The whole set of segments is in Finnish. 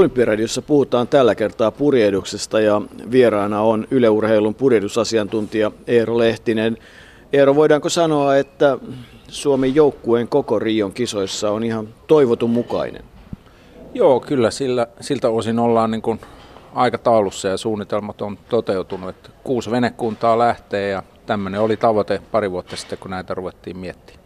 Olympiaradiossa puhutaan tällä kertaa purjehduksesta ja vieraana on yleurheilun purjehdusasiantuntija Eero Lehtinen. Eero, voidaanko sanoa, että Suomen joukkueen koko Rion kisoissa on ihan toivotun mukainen? Joo, kyllä sillä, siltä osin ollaan niin kuin aikataulussa ja suunnitelmat on toteutunut. Että kuusi venekuntaa lähtee ja tämmöinen oli tavoite pari vuotta sitten, kun näitä ruvettiin miettimään.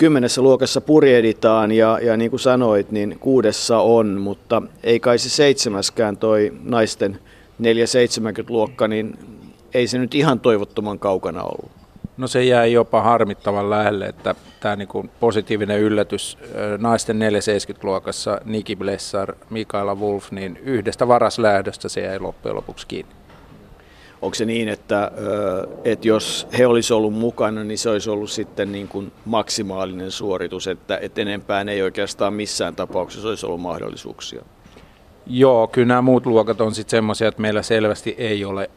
Kymmenessä luokassa purjehditaan ja, ja niin kuin sanoit, niin kuudessa on, mutta ei kai se seitsemäskään toi naisten 470 luokka, niin ei se nyt ihan toivottoman kaukana ollut. No se jäi jopa harmittavan lähelle, että tämä niinku positiivinen yllätys naisten 470-luokassa Niki Blessar, Mikaela Wolf, niin yhdestä varaslähdöstä se jäi loppujen lopuksi kiinni. Onko se niin, että, että jos he olisivat ollut mukana, niin se olisi ollut sitten niin kuin maksimaalinen suoritus, että, että enempään ei oikeastaan missään tapauksessa olisi ollut mahdollisuuksia? Joo, kyllä nämä muut luokat on sitten semmoisia, että meillä selvästi ei ole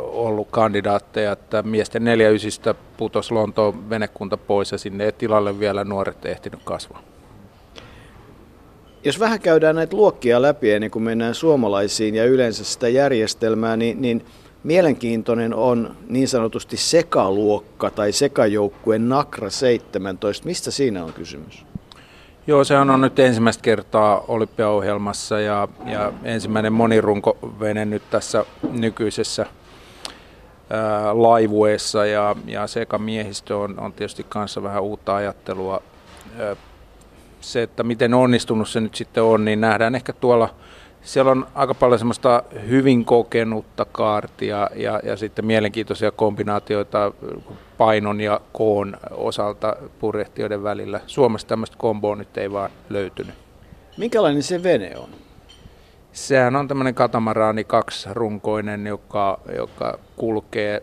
ollut kandidaatteja, että miesten neljä ysistä putosi Lontoon venekunta pois ja sinne ei tilalle vielä nuoret ehtinyt kasvaa. Jos vähän käydään näitä luokkia läpi ennen kuin mennään suomalaisiin ja yleensä sitä järjestelmää, niin, niin mielenkiintoinen on niin sanotusti sekaluokka tai sekajoukkue Nakra 17. Mistä siinä on kysymys? Joo, se on nyt ensimmäistä kertaa olympiaohjelmassa ja, ja ensimmäinen monirunkovene nyt tässä nykyisessä laivueessa ja, ja sekamiehistö on, on tietysti kanssa vähän uutta ajattelua. Se, että miten onnistunut se nyt sitten on, niin nähdään ehkä tuolla, siellä on aika paljon semmoista hyvin kokenutta kaartia ja, ja sitten mielenkiintoisia kombinaatioita painon ja koon osalta purjehtijoiden välillä. Suomessa tämmöistä komboa nyt ei vaan löytynyt. Minkälainen se vene on? Sehän on tämmöinen katamaraani kaksirunkoinen, joka, joka kulkee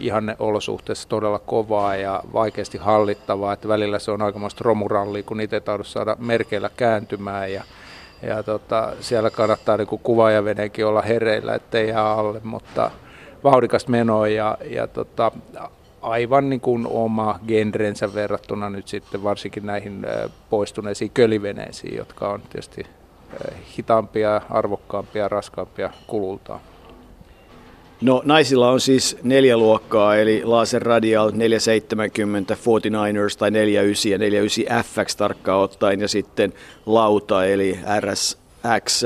ihanne olosuhteessa todella kovaa ja vaikeasti hallittavaa, että välillä se on aikamoista romurallia, kun niitä ei saada merkeillä kääntymään ja, ja tota, siellä kannattaa niin kuvaajaveneenkin olla hereillä, ettei jää alle, mutta vauhdikasta menoa ja, ja tota, aivan niin kuin oma genrensä verrattuna nyt sitten varsinkin näihin poistuneisiin köliveneisiin, jotka on tietysti hitaampia, arvokkaampia, raskaampia kulultaan. No naisilla on siis neljä luokkaa, eli Laser Radial 470, 49ers tai 49 ja 49 FX tarkkaan ottaen, ja sitten lauta eli RSX.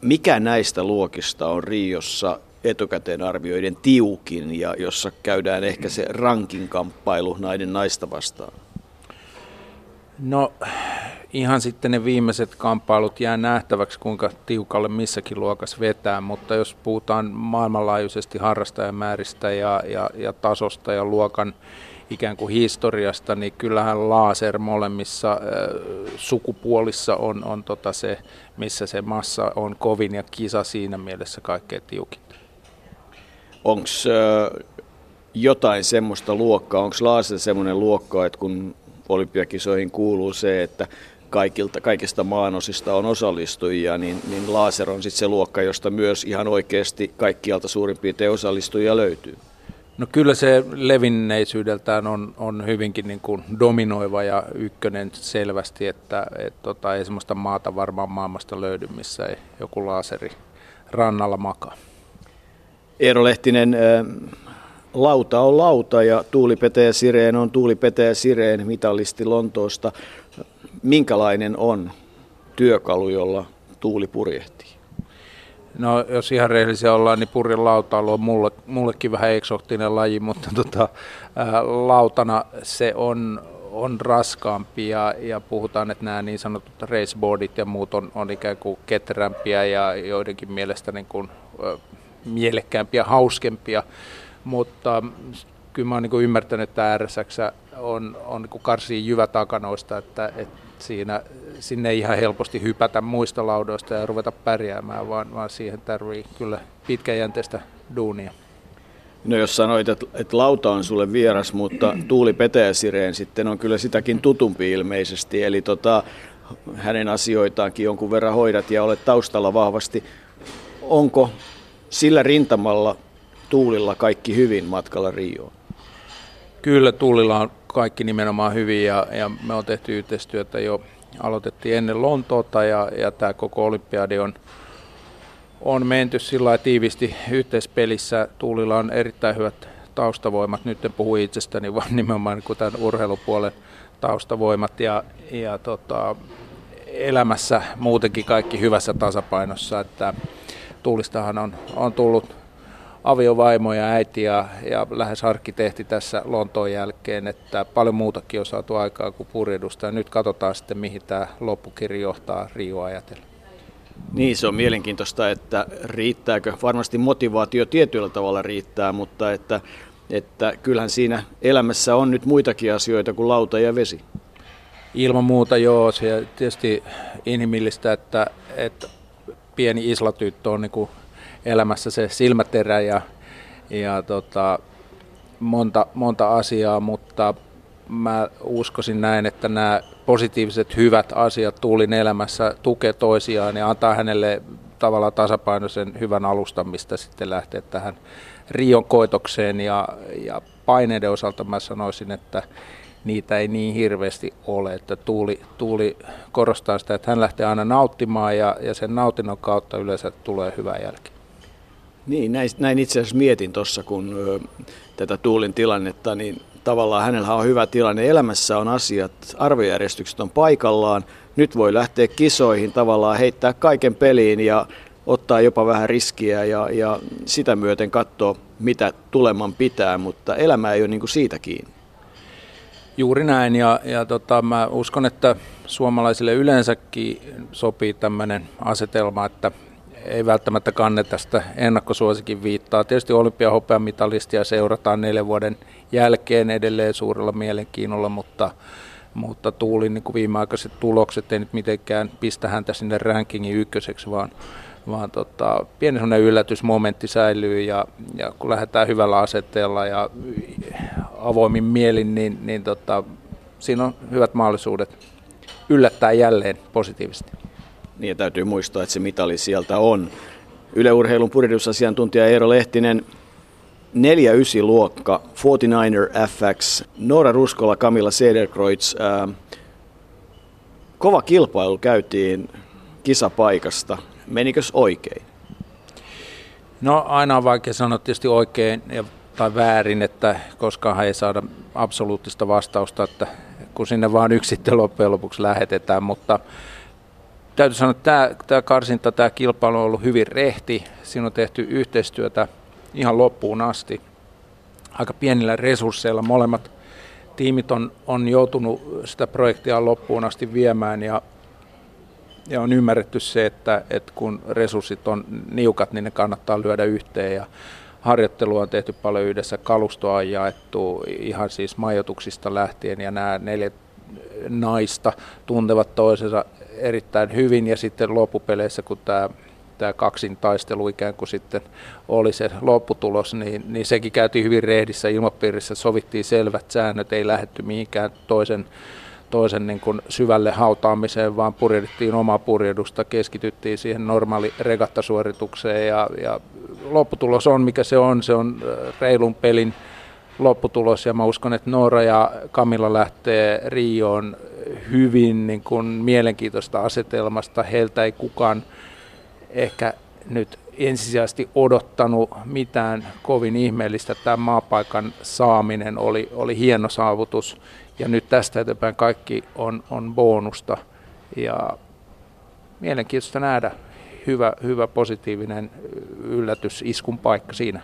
Mikä näistä luokista on Riossa etukäteen arvioiden tiukin ja jossa käydään ehkä se rankin kamppailu näiden naista vastaan? No ihan sitten ne viimeiset kamppailut jää nähtäväksi, kuinka tiukalle missäkin luokassa vetää, mutta jos puhutaan maailmanlaajuisesti harrastajamääristä ja, ja, ja tasosta ja luokan ikään kuin historiasta, niin kyllähän laser molemmissa äh, sukupuolissa on, on tota se, missä se massa on kovin ja kisa siinä mielessä kaikkein tiukin. Onko äh, jotain semmoista luokkaa, onko laser semmoinen luokka, että kun olympiakisoihin kuuluu se, että kaikilta, kaikista maanosista on osallistujia, niin, niin laser on sitten se luokka, josta myös ihan oikeasti kaikkialta suurin piirtein osallistujia löytyy. No kyllä se levinneisyydeltään on, on hyvinkin niin kuin dominoiva ja ykkönen selvästi, että et tota, ei sellaista maata varmaan maailmasta löydy, missä ei joku laaseri rannalla makaa. Eero Lehtinen, lauta on lauta ja tuulipetäjä Sireen on tuulipetäjä Sireen mitallisti Lontoosta minkälainen on työkalu, jolla tuuli purjehtii? No jos ihan rehellisiä ollaan, niin purjen lautailu on mulle, mullekin vähän eksottinen laji, mutta tota, ää, lautana se on, on raskaampi ja, ja puhutaan, että nämä niin sanotut raceboardit ja muut on, on ikään kuin ketterämpiä ja joidenkin mielestä niin kuin, ä, mielekkäämpiä, hauskempia, mutta kyllä mä oon niin ymmärtänyt, että RSX on, on niin karsii jyvätakanoista, että, että siinä, sinne ei ihan helposti hypätä muista laudoista ja ruveta pärjäämään, vaan, vaan siihen tarvii kyllä pitkäjänteistä duunia. No jos sanoit, että, että lauta on sulle vieras, mutta Tuuli Petäjäsireen sitten on kyllä sitäkin tutumpi ilmeisesti, eli tota, hänen asioitaankin jonkun verran hoidat ja olet taustalla vahvasti. Onko sillä rintamalla Tuulilla kaikki hyvin matkalla Rioon? Kyllä Tuulilla on kaikki nimenomaan hyvin ja, ja me on tehty yhteistyötä jo aloitettiin ennen Lontoota ja, ja tämä koko olympiadi on, on menty sillä tiivisti yhteispelissä. Tuulilla on erittäin hyvät taustavoimat. Nyt en puhu itsestäni, vaan nimenomaan niin tämän urheilupuolen taustavoimat ja, ja tota, elämässä muutenkin kaikki hyvässä tasapainossa. Että Tuulistahan on, on tullut aviovaimo ja äiti ja, ja lähes arkkitehti tässä Lontoon jälkeen, että paljon muutakin on saatu aikaa kuin purjehdusta. Ja nyt katsotaan sitten, mihin tämä loppukirja johtaa Rio ajatella. Niin, se on mielenkiintoista, että riittääkö. Varmasti motivaatio tietyllä tavalla riittää, mutta että, että kyllähän siinä elämässä on nyt muitakin asioita kuin lauta ja vesi. Ilman muuta joo, se tietysti inhimillistä, että, että pieni islatyttö on niin kuin elämässä se silmäterä ja, ja tota, monta, monta asiaa, mutta mä uskoisin näin, että nämä positiiviset hyvät asiat Tuulin elämässä tukee toisiaan ja antaa hänelle tavallaan tasapainoisen hyvän alustan, mistä sitten lähtee tähän Rion koitokseen ja, ja paineiden osalta mä sanoisin, että niitä ei niin hirveästi ole, että Tuuli, Tuuli korostaa sitä, että hän lähtee aina nauttimaan ja, ja sen nautinnon kautta yleensä tulee hyvä jälki. Niin, näin, näin itse asiassa mietin tuossa, kun ö, tätä Tuulin tilannetta, niin tavallaan hänellä on hyvä tilanne. Elämässä on asiat, arvojärjestykset on paikallaan. Nyt voi lähteä kisoihin, tavallaan heittää kaiken peliin ja ottaa jopa vähän riskiä ja, ja sitä myöten katsoa, mitä tuleman pitää, mutta elämä ei ole niin kuin siitä kiinni. Juuri näin, ja, ja tota, mä uskon, että suomalaisille yleensäkin sopii tämmöinen asetelma, että ei välttämättä kanneta sitä ennakkosuosikin viittaa. Tietysti olympiahopeamitalistia seurataan neljän vuoden jälkeen edelleen suurella mielenkiinnolla, mutta, mutta Tuulin niin viimeaikaiset tulokset ei nyt mitenkään pistä häntä sinne rankingin ykköseksi, vaan, vaan tota, pieni yllätysmomentti säilyy ja, ja kun lähdetään hyvällä asetteella ja avoimin mielin, niin, niin tota, siinä on hyvät mahdollisuudet yllättää jälleen positiivisesti. Niin ja täytyy muistaa, että se mitali sieltä on. Yleurheilun purjehdusasiantuntija Eero Lehtinen, 4-9 luokka, 49er FX, Noora Ruskola, Kamilla Sederkreutz. Kova kilpailu käytiin kisapaikasta. Menikös oikein? No aina on vaikea sanoa tietysti oikein tai väärin, että koskaan ei saada absoluuttista vastausta, että kun sinne vaan yksi sitten loppujen lopuksi lähetetään, mutta täytyy sanoa, että tämä, tämä karsinta, tämä kilpailu on ollut hyvin rehti. Siinä on tehty yhteistyötä ihan loppuun asti. Aika pienillä resursseilla molemmat tiimit on, on joutunut sitä projektia loppuun asti viemään ja, ja on ymmärretty se, että, että kun resurssit on niukat, niin ne kannattaa lyödä yhteen ja harjoittelua on tehty paljon yhdessä, kalustoa on jaettu ihan siis majoituksista lähtien ja nämä neljä naista tuntevat toisensa erittäin hyvin ja sitten loppupeleissä, kun tämä tämä kaksin taistelu ikään kuin sitten oli se lopputulos, niin, niin sekin käytiin hyvin rehdissä ilmapiirissä, sovittiin selvät säännöt, ei lähetty mihinkään toisen, toisen niin kuin syvälle hautaamiseen, vaan purjehdittiin omaa purjehdusta, keskityttiin siihen normaali regattasuoritukseen ja, ja lopputulos on mikä se on, se on äh, reilun pelin lopputulos ja mä uskon, että Noora ja Kamilla lähtee Rioon hyvin niin kuin mielenkiintoista asetelmasta. Heiltä ei kukaan ehkä nyt ensisijaisesti odottanut mitään kovin ihmeellistä. Tämä maapaikan saaminen oli, oli hieno saavutus ja nyt tästä eteenpäin kaikki on, on bonusta. Ja mielenkiintoista nähdä hyvä, hyvä positiivinen yllätys, iskun paikka siinä.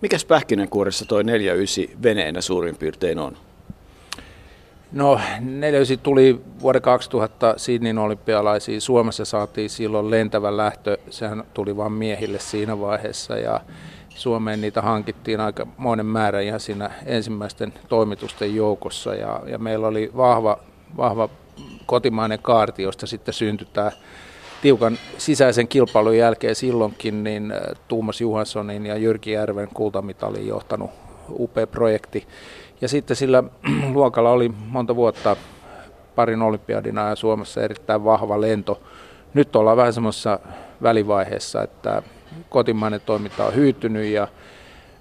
Mikäs pähkinänkuoressa toi 49 veneenä suurin piirtein on? No 49 tuli vuoden 2000 Sydneyn olympialaisiin. Suomessa saatiin silloin lentävä lähtö, sehän tuli vain miehille siinä vaiheessa ja Suomeen niitä hankittiin aika monen määrä ihan siinä ensimmäisten toimitusten joukossa ja, ja meillä oli vahva, vahva kotimainen kaarti, josta sitten syntyi tämä tiukan sisäisen kilpailun jälkeen silloinkin niin äh, Tuomas Johanssonin ja Jyrki Järven kultamitalin johtanut upea projekti. Ja sitten sillä luokalla oli monta vuotta parin olympiadina ja Suomessa erittäin vahva lento. Nyt ollaan vähän semmoisessa välivaiheessa, että kotimainen toiminta on hyytynyt ja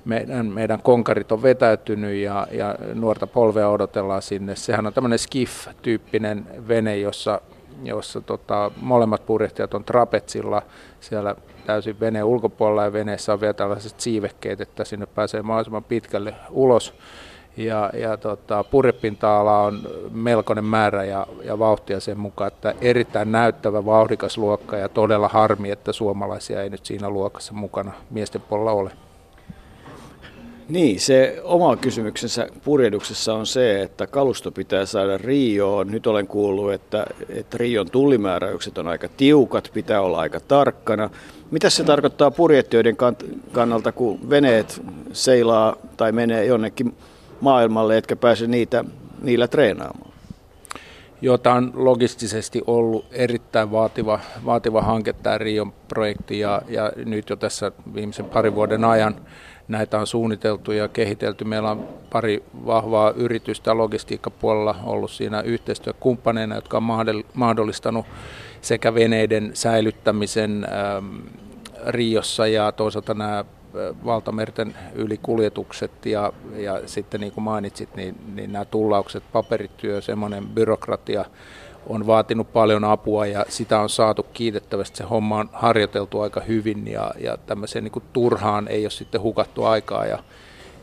meidän, meidän konkarit on vetäytynyt ja, ja nuorta polvea odotellaan sinne. Sehän on tämmöinen skiff-tyyppinen vene, jossa, jossa tota, molemmat purjehtijat on trapetsilla siellä täysin veneen ulkopuolella ja veneessä on vielä tällaiset siivekkeet, että sinne pääsee mahdollisimman pitkälle ulos. Ja, ja tota, purjepinta-ala on melkoinen määrä ja, ja vauhtia sen mukaan, että erittäin näyttävä, vauhdikas luokka ja todella harmi, että suomalaisia ei nyt siinä luokassa mukana miesten puolella ole. Niin, se oma kysymyksensä purjehduksessa on se, että kalusto pitää saada Rioon. Nyt olen kuullut, että, että Rion tullimääräykset on aika tiukat, pitää olla aika tarkkana. Mitä se tarkoittaa purjettiöiden kannalta, kun veneet seilaa tai menee jonnekin maailmalle, etkä pääse niitä, niillä treenaamaan? Joo, tämä on logistisesti ollut erittäin vaativa, vaativa hanke tämä Rion projekti ja, ja nyt jo tässä viimeisen parin vuoden ajan näitä on suunniteltu ja kehitelty. Meillä on pari vahvaa yritystä logistiikkapuolella ollut siinä yhteistyökumppaneina, jotka on mahdollistanut sekä veneiden säilyttämisen ähm, Riossa ja toisaalta nämä valtamerten ylikuljetukset ja, ja sitten niin kuin mainitsit, niin, niin nämä tullaukset, paperityö, semmoinen byrokratia on vaatinut paljon apua ja sitä on saatu kiitettävästi. Se homma on harjoiteltu aika hyvin ja, ja tämmöiseen niin kuin turhaan ei ole sitten hukattu aikaa ja,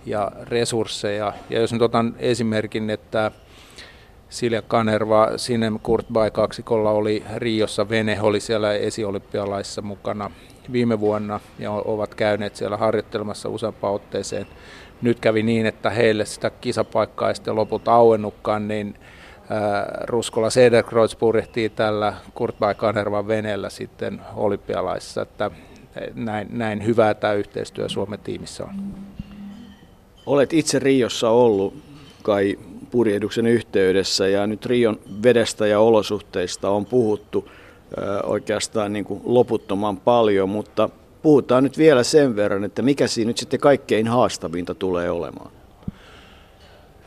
ja resursseja. Ja jos nyt otan esimerkin, että Silja Kanerva Sinem Kurtbai kaksikolla oli Riossa vene, oli siellä esiolympialaissa mukana viime vuonna ja ovat käyneet siellä harjoittelemassa useampaan otteeseen. Nyt kävi niin, että heille sitä kisapaikkaa ei sitten lopulta auennutkaan, niin Ruskola Sederkreuz purjehtii tällä Kurt Kanervan veneellä sitten olympialaisissa, että näin, näin hyvää tämä yhteistyö Suomen tiimissä on. Olet itse Riossa ollut kai purjehduksen yhteydessä ja nyt Rion vedestä ja olosuhteista on puhuttu oikeastaan niin kuin loputtoman paljon, mutta puhutaan nyt vielä sen verran, että mikä siinä nyt sitten kaikkein haastavinta tulee olemaan.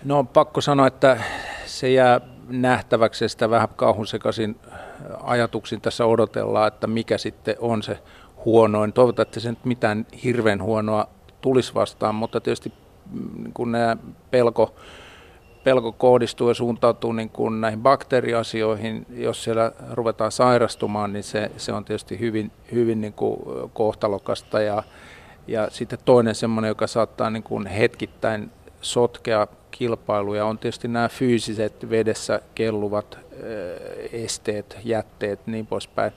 No on pakko sanoa, että se jää nähtäväksi ja sitä vähän kauhun sekaisin ajatuksin tässä odotellaan, että mikä sitten on se huonoin. Toivotaan, että se nyt mitään hirveän huonoa tulisi vastaan, mutta tietysti mm, kun nämä pelko, pelko kohdistuu ja suuntautuu niin kuin näihin bakteeriasioihin, jos siellä ruvetaan sairastumaan, niin se, se on tietysti hyvin, hyvin niin kuin kohtalokasta. Ja, ja sitten toinen semmoinen, joka saattaa niin kuin hetkittäin sotkea kilpailuja on tietysti nämä fyysiset vedessä kelluvat esteet, jätteet niin poispäin.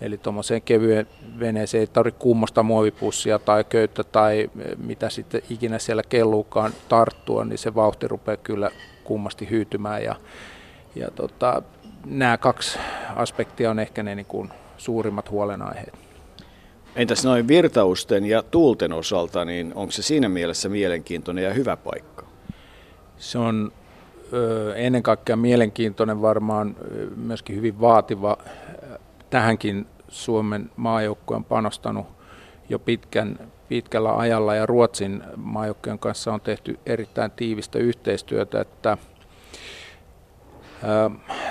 Eli tuommoiseen kevyen veneeseen ei tarvitse kummosta muovipussia tai köyttä tai mitä sitten ikinä siellä kelluukaan tarttua, niin se vauhti rupeaa kyllä kummasti hyytymään. Ja, ja tota, nämä kaksi aspektia on ehkä ne niin kuin suurimmat huolenaiheet. Entäs noin virtausten ja tuulten osalta, niin onko se siinä mielessä mielenkiintoinen ja hyvä paikka? Se on ö, ennen kaikkea mielenkiintoinen, varmaan myöskin hyvin vaativa. Tähänkin Suomen maajoukkue on panostanut jo pitkän, pitkällä ajalla. Ja Ruotsin maajoukkojen kanssa on tehty erittäin tiivistä yhteistyötä, että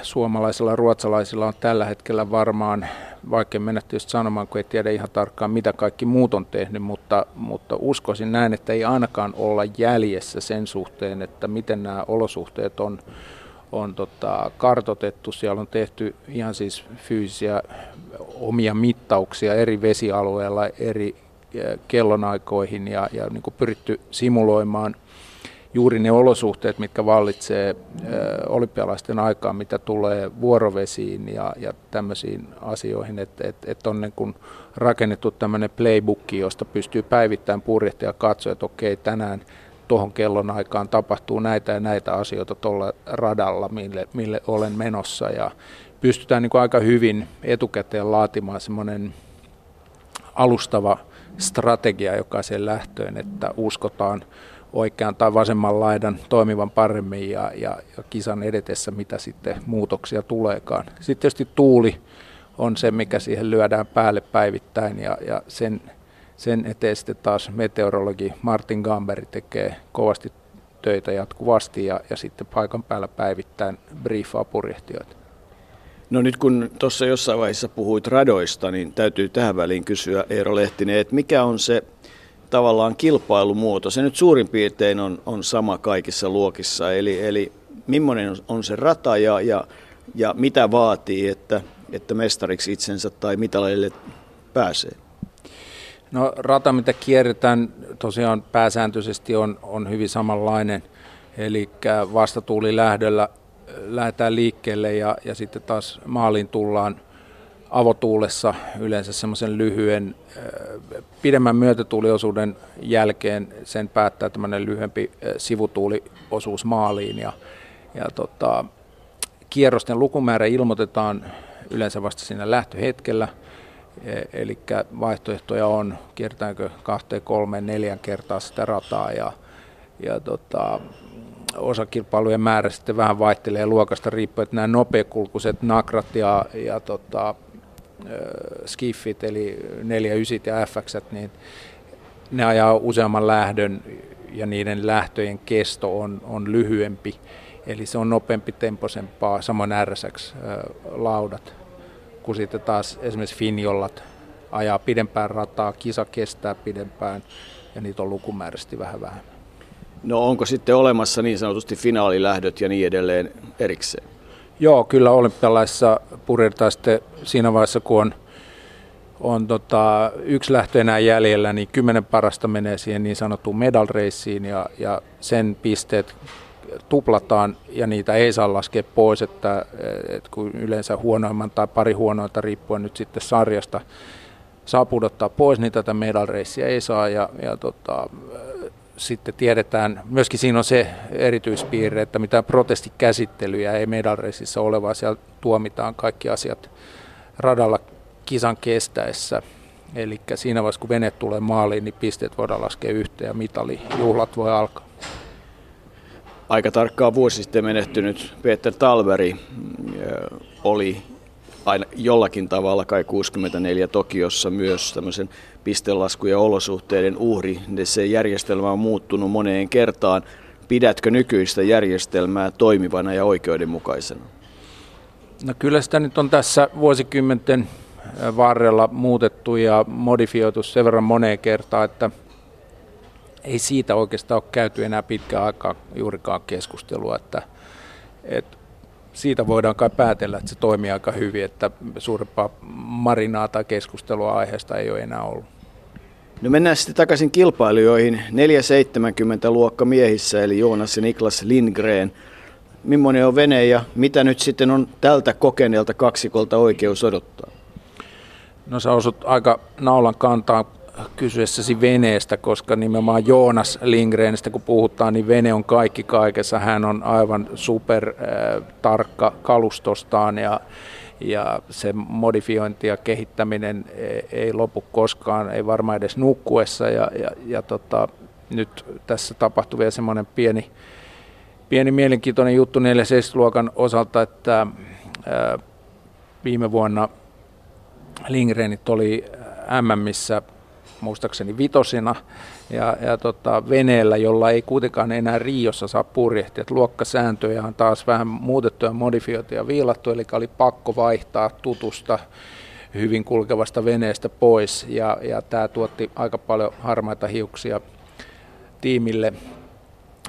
suomalaisilla ja ruotsalaisilla on tällä hetkellä varmaan, vaikka mennä tietysti sanomaan, kun ei tiedä ihan tarkkaan, mitä kaikki muut on tehnyt, mutta, mutta uskoisin näin, että ei ainakaan olla jäljessä sen suhteen, että miten nämä olosuhteet on, on tota, kartotettu. Siellä on tehty ihan siis fyysisiä omia mittauksia eri vesialueilla, eri kellonaikoihin ja, ja niin pyritty simuloimaan – juuri ne olosuhteet, mitkä vallitsee olympialaisten aikaan, mitä tulee vuorovesiin ja, ja tämmöisiin asioihin, että et, et on niin kuin rakennettu tämmöinen playbook, josta pystyy päivittäin purjehtia ja katsoa, että okei, tänään tuohon kellon aikaan tapahtuu näitä ja näitä asioita tuolla radalla, mille, mille olen menossa ja pystytään niin kuin aika hyvin etukäteen laatimaan semmoinen alustava strategia jokaisen lähtöön, että uskotaan oikean tai vasemman laidan toimivan paremmin ja, ja, ja kisan edetessä, mitä sitten muutoksia tuleekaan. Sitten tietysti tuuli on se, mikä siihen lyödään päälle päivittäin ja, ja sen, sen eteen sitten taas meteorologi Martin Gamberi tekee kovasti töitä jatkuvasti ja, ja sitten paikan päällä päivittäin briefaa purjehtijoita. No nyt kun tuossa jossain vaiheessa puhuit radoista, niin täytyy tähän väliin kysyä Eero Lehtinen, että mikä on se tavallaan kilpailumuoto. Se nyt suurin piirtein on, on sama kaikissa luokissa, eli, eli millainen on se rata ja, ja, ja mitä vaatii, että, että mestariksi itsensä tai mitalille pääsee? No rata, mitä kierretään, tosiaan pääsääntöisesti on, on hyvin samanlainen, eli vastatuuli lähdöllä lähdetään liikkeelle ja, ja sitten taas maaliin tullaan avotuulessa yleensä semmoisen lyhyen, pidemmän myötätuuliosuuden jälkeen sen päättää tämmöinen lyhyempi sivutuuliosuus maaliin. Ja, ja tota, kierrosten lukumäärä ilmoitetaan yleensä vasta siinä lähtöhetkellä, eli vaihtoehtoja on, kiertäänkö kahteen, kolmeen, neljän kertaa sitä rataa ja, ja tota, osakilpailujen määrä sitten vähän vaihtelee luokasta riippuen, että nämä nopeakulkuiset nakrat ja, ja tota, skiffit, eli 49 ja FX, niin ne ajaa useamman lähdön ja niiden lähtöjen kesto on, on lyhyempi, eli se on nopeampi temposempaa, samoin RSX-laudat, kun sitten taas esimerkiksi Finjollat ajaa pidempään rataa, kisa kestää pidempään ja niitä on lukumääräisesti vähän vähemmän. No onko sitten olemassa niin sanotusti finaalilähdöt ja niin edelleen erikseen? Joo, kyllä olympialaissa purjetaan sitten siinä vaiheessa, kun on, on tota, yksi lähtö enää jäljellä, niin kymmenen parasta menee siihen niin sanottuun medal raceen ja, ja sen pisteet tuplataan ja niitä ei saa laskea pois, että, että kun yleensä huonoimman tai pari huonointa riippuen nyt sitten sarjasta saa pudottaa pois, niin tätä medal ei saa ja, ja tota, sitten tiedetään, myöskin siinä on se erityispiirre, että mitään protestikäsittelyjä ei medalreisissä ole, vaan siellä tuomitaan kaikki asiat radalla kisan kestäessä. Eli siinä vaiheessa, kun vene tulee maaliin, niin pisteet voidaan laskea yhteen ja mitalijuhlat voi alkaa. Aika tarkkaan vuosi sitten menehtynyt Peter Talveri oli aina jollakin tavalla kai 64 Tokiossa myös tämmöisen pistelasku- ja olosuhteiden uhri. Se järjestelmä on muuttunut moneen kertaan. Pidätkö nykyistä järjestelmää toimivana ja oikeudenmukaisena? No kyllä sitä nyt on tässä vuosikymmenten varrella muutettu ja modifioitu sen verran moneen kertaan, että ei siitä oikeastaan ole käyty enää pitkään aikaa juurikaan keskustelua, että, että siitä voidaan kai päätellä, että se toimii aika hyvin, että suurempaa marinaa tai keskustelua aiheesta ei ole enää ollut. No mennään sitten takaisin kilpailijoihin. 470 luokka miehissä, eli Joonas ja Niklas Lindgren. Millainen on vene ja mitä nyt sitten on tältä kokeneelta kaksikolta oikeus odottaa? No sä osut aika naulan kantaa kysyessäsi veneestä, koska nimenomaan Joonas Lindgrenistä kun puhutaan, niin vene on kaikki kaikessa. Hän on aivan super äh, tarkka kalustostaan ja, ja se modifiointi ja kehittäminen ei, ei lopu koskaan, ei varmaan edes nukkuessa. Ja, ja, ja tota, nyt tässä tapahtui vielä semmoinen pieni, pieni mielenkiintoinen juttu 4 luokan osalta, että äh, viime vuonna Lindgrenit oli MMissä muistaakseni vitosina, ja, ja tota, veneellä, jolla ei kuitenkaan enää Riossa saa purjehtia. Et luokkasääntöjä on taas vähän muutettu ja modifioitu ja viilattu, eli oli pakko vaihtaa tutusta hyvin kulkevasta veneestä pois, ja, ja tämä tuotti aika paljon harmaita hiuksia tiimille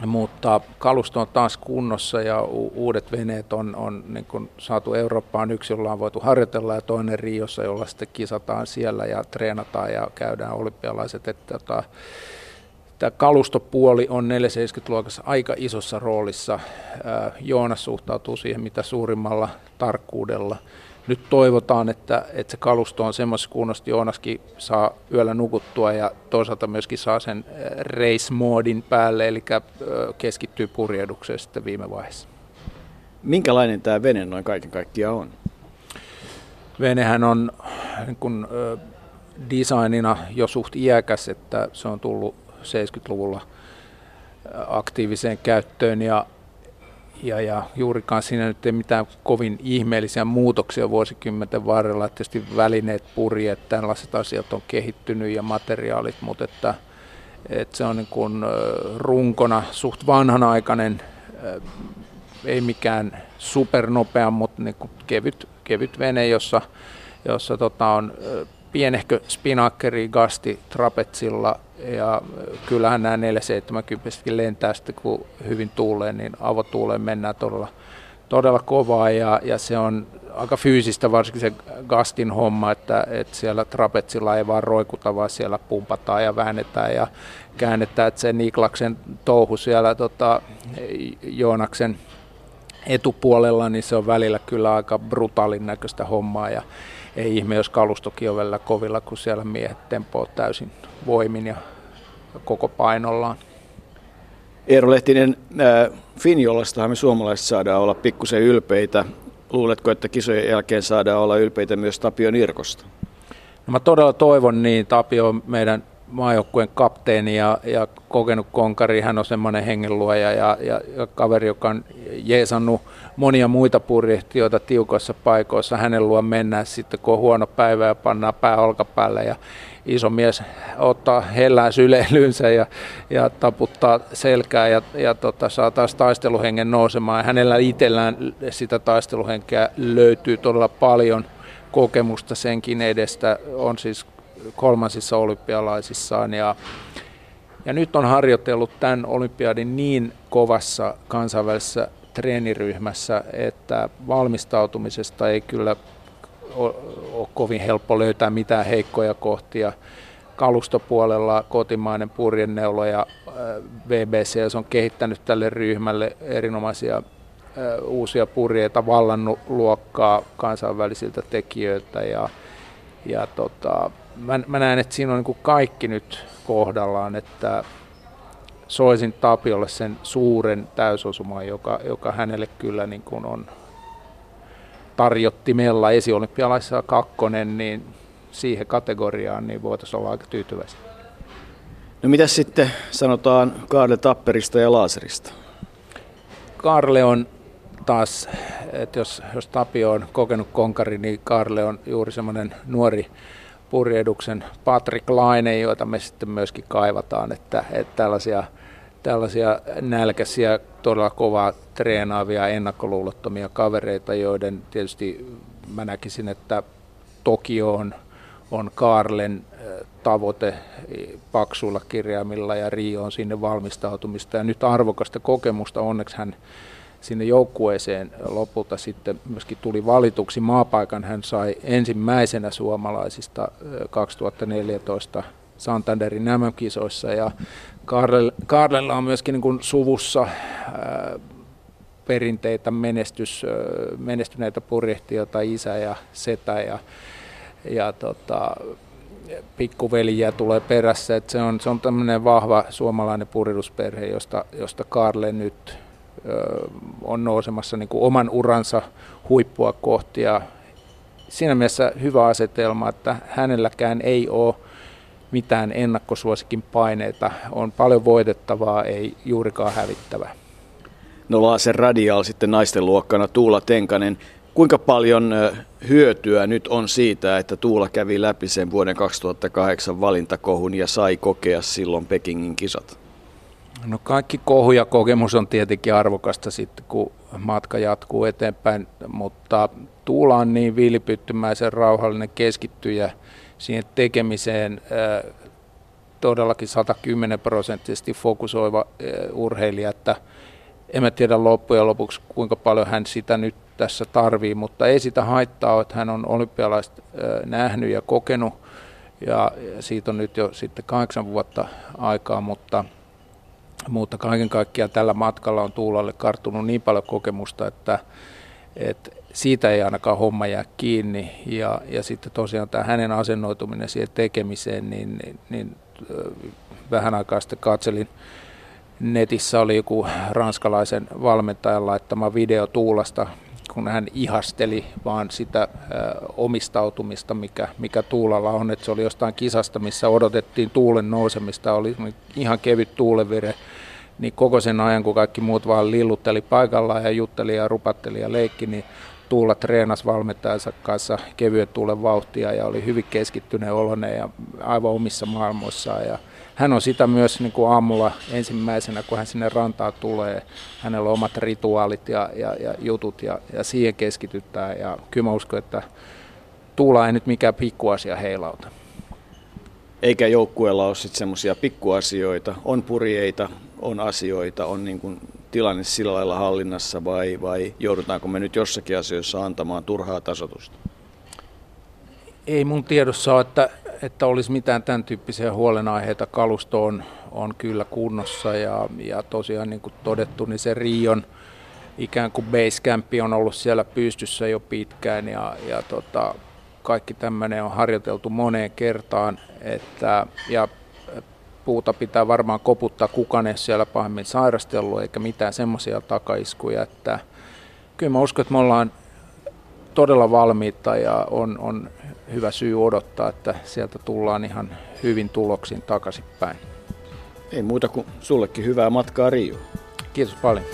mutta kalusto on taas kunnossa ja u- uudet veneet on, on niin kuin saatu Eurooppaan yksi, jolla on voitu harjoitella ja toinen Riossa, jolla sitten kisataan siellä ja treenataan ja käydään olympialaiset. Että, tota, tämä kalustopuoli on 470-luokassa aika isossa roolissa. Joonas suhtautuu siihen mitä suurimmalla tarkkuudella nyt toivotaan, että, että se kalusto on semmoisessa kunnossa, että Joonaskin saa yöllä nukuttua ja toisaalta myöskin saa sen eh, race-moodin päälle, eli eh, keskittyy purjehdukseen sitten viime vaiheessa. Minkälainen tämä vene noin kaiken kaikkiaan on? Venehän on niin kun, designina jo suht iäkäs, että se on tullut 70-luvulla aktiiviseen käyttöön ja ja, ja juurikaan siinä nyt ei mitään kovin ihmeellisiä muutoksia vuosikymmenten varrella. Tietysti välineet, purjeet, tällaiset asiat on kehittynyt ja materiaalit, mutta että, että se on niin kuin runkona suht vanhanaikainen, ei mikään supernopea, mutta niin kuin kevyt, kevyt vene, jossa, jossa tota on pienehkö spinakkeri gasti trapetsilla ja kyllähän nämä 470 lentää sitten kun hyvin tuulee, niin avotuuleen mennään todella, todella kovaa. Ja, ja se on aika fyysistä varsinkin se gastin homma, että, että siellä trapetsilla ei vaan roikuta, vaan siellä pumpataan ja väännetään ja käännetään, että se Niklaksen touhu siellä tota, Joonaksen etupuolella, niin se on välillä kyllä aika brutaalin näköistä hommaa. Ja ei ihme, jos kalustokin on välillä kovilla, kun siellä miehet tempoo täysin voimin ja koko painollaan. Eero Lehtinen, äh, Finjolastahan me suomalaiset saadaan olla pikkusen ylpeitä. Luuletko, että kisojen jälkeen saadaan olla ylpeitä myös Tapio Nirkosta? No mä todella toivon niin. Tapio on meidän maajoukkueen kapteeni ja, ja kokenut konkari. Hän on semmoinen hengenluoja ja, ja, ja kaveri, joka on jeesannut monia muita purjehtijoita tiukoissa paikoissa. Hänen luo mennään sitten, kun on huono päivä ja pannaan pää olkapäälle ja iso mies ottaa hellään syleilynsä ja, ja taputtaa selkää ja, ja tota, saa taas taisteluhengen nousemaan. Ja hänellä itsellään sitä taisteluhenkeä löytyy todella paljon kokemusta senkin edestä. On siis kolmansissa olympialaisissaan ja, ja nyt on harjoitellut tämän olympiadin niin kovassa kansainvälisessä treeniryhmässä, että valmistautumisesta ei kyllä ole kovin helppo löytää mitään heikkoja kohtia. Kalustopuolella kotimainen purjenneulo ja BBC on kehittänyt tälle ryhmälle erinomaisia uusia purjeita, vallannut luokkaa kansainvälisiltä tekijöiltä ja, ja tota, mä, mä näen, että siinä on niin kaikki nyt kohdallaan, että soisin Tapiolle sen suuren täysosuman, joka, joka hänelle kyllä niin kuin on tarjottimella esiolympialaisessa kakkonen, niin siihen kategoriaan niin voitaisiin olla aika tyytyväisiä. No mitä sitten sanotaan Kaarle Tapperista ja Laaserista? Karle on taas, että jos, jos Tapio on kokenut konkari, niin Karle on juuri semmoinen nuori purjehduksen Patrick Laine, joita me sitten myöskin kaivataan, että, että tällaisia, tällaisia nälkäisiä, todella kovaa treenaavia, ennakkoluulottomia kavereita, joiden tietysti mä näkisin, että Tokio on, on Kaarlen tavoite paksuilla kirjaimilla ja Rio on sinne valmistautumista ja nyt arvokasta kokemusta. Onneksi hän sinne joukkueeseen lopulta sitten myöskin tuli valituksi maapaikan. Hän sai ensimmäisenä suomalaisista 2014 Santanderin nämä kisoissa ja Karlella on myöskin niin kuin suvussa perinteitä menestys, menestyneitä purjehtijoita, isä ja setä ja, ja tota, pikkuveliä tulee perässä. Et se on, se on tämmöinen vahva suomalainen purjehdusperhe, josta, josta Karle nyt on nousemassa niin kuin oman uransa huippua kohti ja siinä mielessä hyvä asetelma, että hänelläkään ei ole mitään ennakkosuosikin paineita. On paljon voitettavaa, ei juurikaan hävittävää. No Laser Radial sitten naisten luokkana Tuula Tenkanen. Kuinka paljon hyötyä nyt on siitä, että Tuula kävi läpi sen vuoden 2008 valintakohun ja sai kokea silloin Pekingin kisat? No kaikki kohu ja kokemus on tietenkin arvokasta sitten, kun matka jatkuu eteenpäin, mutta Tuula on niin vilpyttymäisen rauhallinen keskittyjä siihen tekemiseen äh, todellakin 110 prosenttisesti fokusoiva äh, urheilija, että en mä tiedä loppujen lopuksi kuinka paljon hän sitä nyt tässä tarvii, mutta ei sitä haittaa, että hän on olympialaiset äh, nähnyt ja kokenut ja siitä on nyt jo sitten kahdeksan vuotta aikaa, mutta – mutta kaiken kaikkiaan tällä matkalla on Tuulalle karttunut niin paljon kokemusta, että, että siitä ei ainakaan homma jää kiinni. Ja, ja sitten tosiaan tämä hänen asennoituminen siihen tekemiseen, niin, niin, niin vähän aikaa sitten katselin, netissä oli joku ranskalaisen valmentajan laittama video Tuulasta, kun hän ihasteli vaan sitä omistautumista, mikä, mikä Tuulalla on. Että se oli jostain kisasta, missä odotettiin tuulen nousemista, oli ihan kevyt tuulevire, niin koko sen ajan, kun kaikki muut vaan lillutteli paikallaan ja jutteli ja rupatteli ja leikki, niin Tuula treenasi valmentajansa kanssa kevyen tuulen vauhtia ja oli hyvin keskittyneen oloinen ja aivan omissa maailmoissaan. Ja hän on sitä myös niin kuin aamulla ensimmäisenä, kun hän sinne rantaan tulee. Hänellä on omat rituaalit ja, ja, ja jutut ja, ja siihen keskitytään. Ja kyllä mä uskon, että Tuula ei nyt mikään pikkuasia heilauta. Eikä joukkueella ole sitten semmoisia pikkuasioita, on purjeita, on asioita, on niin kuin tilanne sillä lailla hallinnassa vai, vai joudutaanko me nyt jossakin asioissa antamaan turhaa tasotusta? Ei mun tiedossa ole, että, että olisi mitään tämän tyyppisiä huolenaiheita. Kalusto on, on kyllä kunnossa ja, ja tosiaan niin kuin todettu, niin se Rion ikään kuin basecamp on ollut siellä pystyssä jo pitkään ja, ja tota, kaikki tämmöinen on harjoiteltu moneen kertaan. Että, ja puuta pitää varmaan koputtaa, kukaan ei siellä pahemmin sairastellut eikä mitään semmoisia takaiskuja. Että kyllä mä uskon, että me ollaan todella valmiita ja on, on hyvä syy odottaa, että sieltä tullaan ihan hyvin tuloksin takaisinpäin. Ei muuta kuin sullekin hyvää matkaa Rio. Kiitos paljon.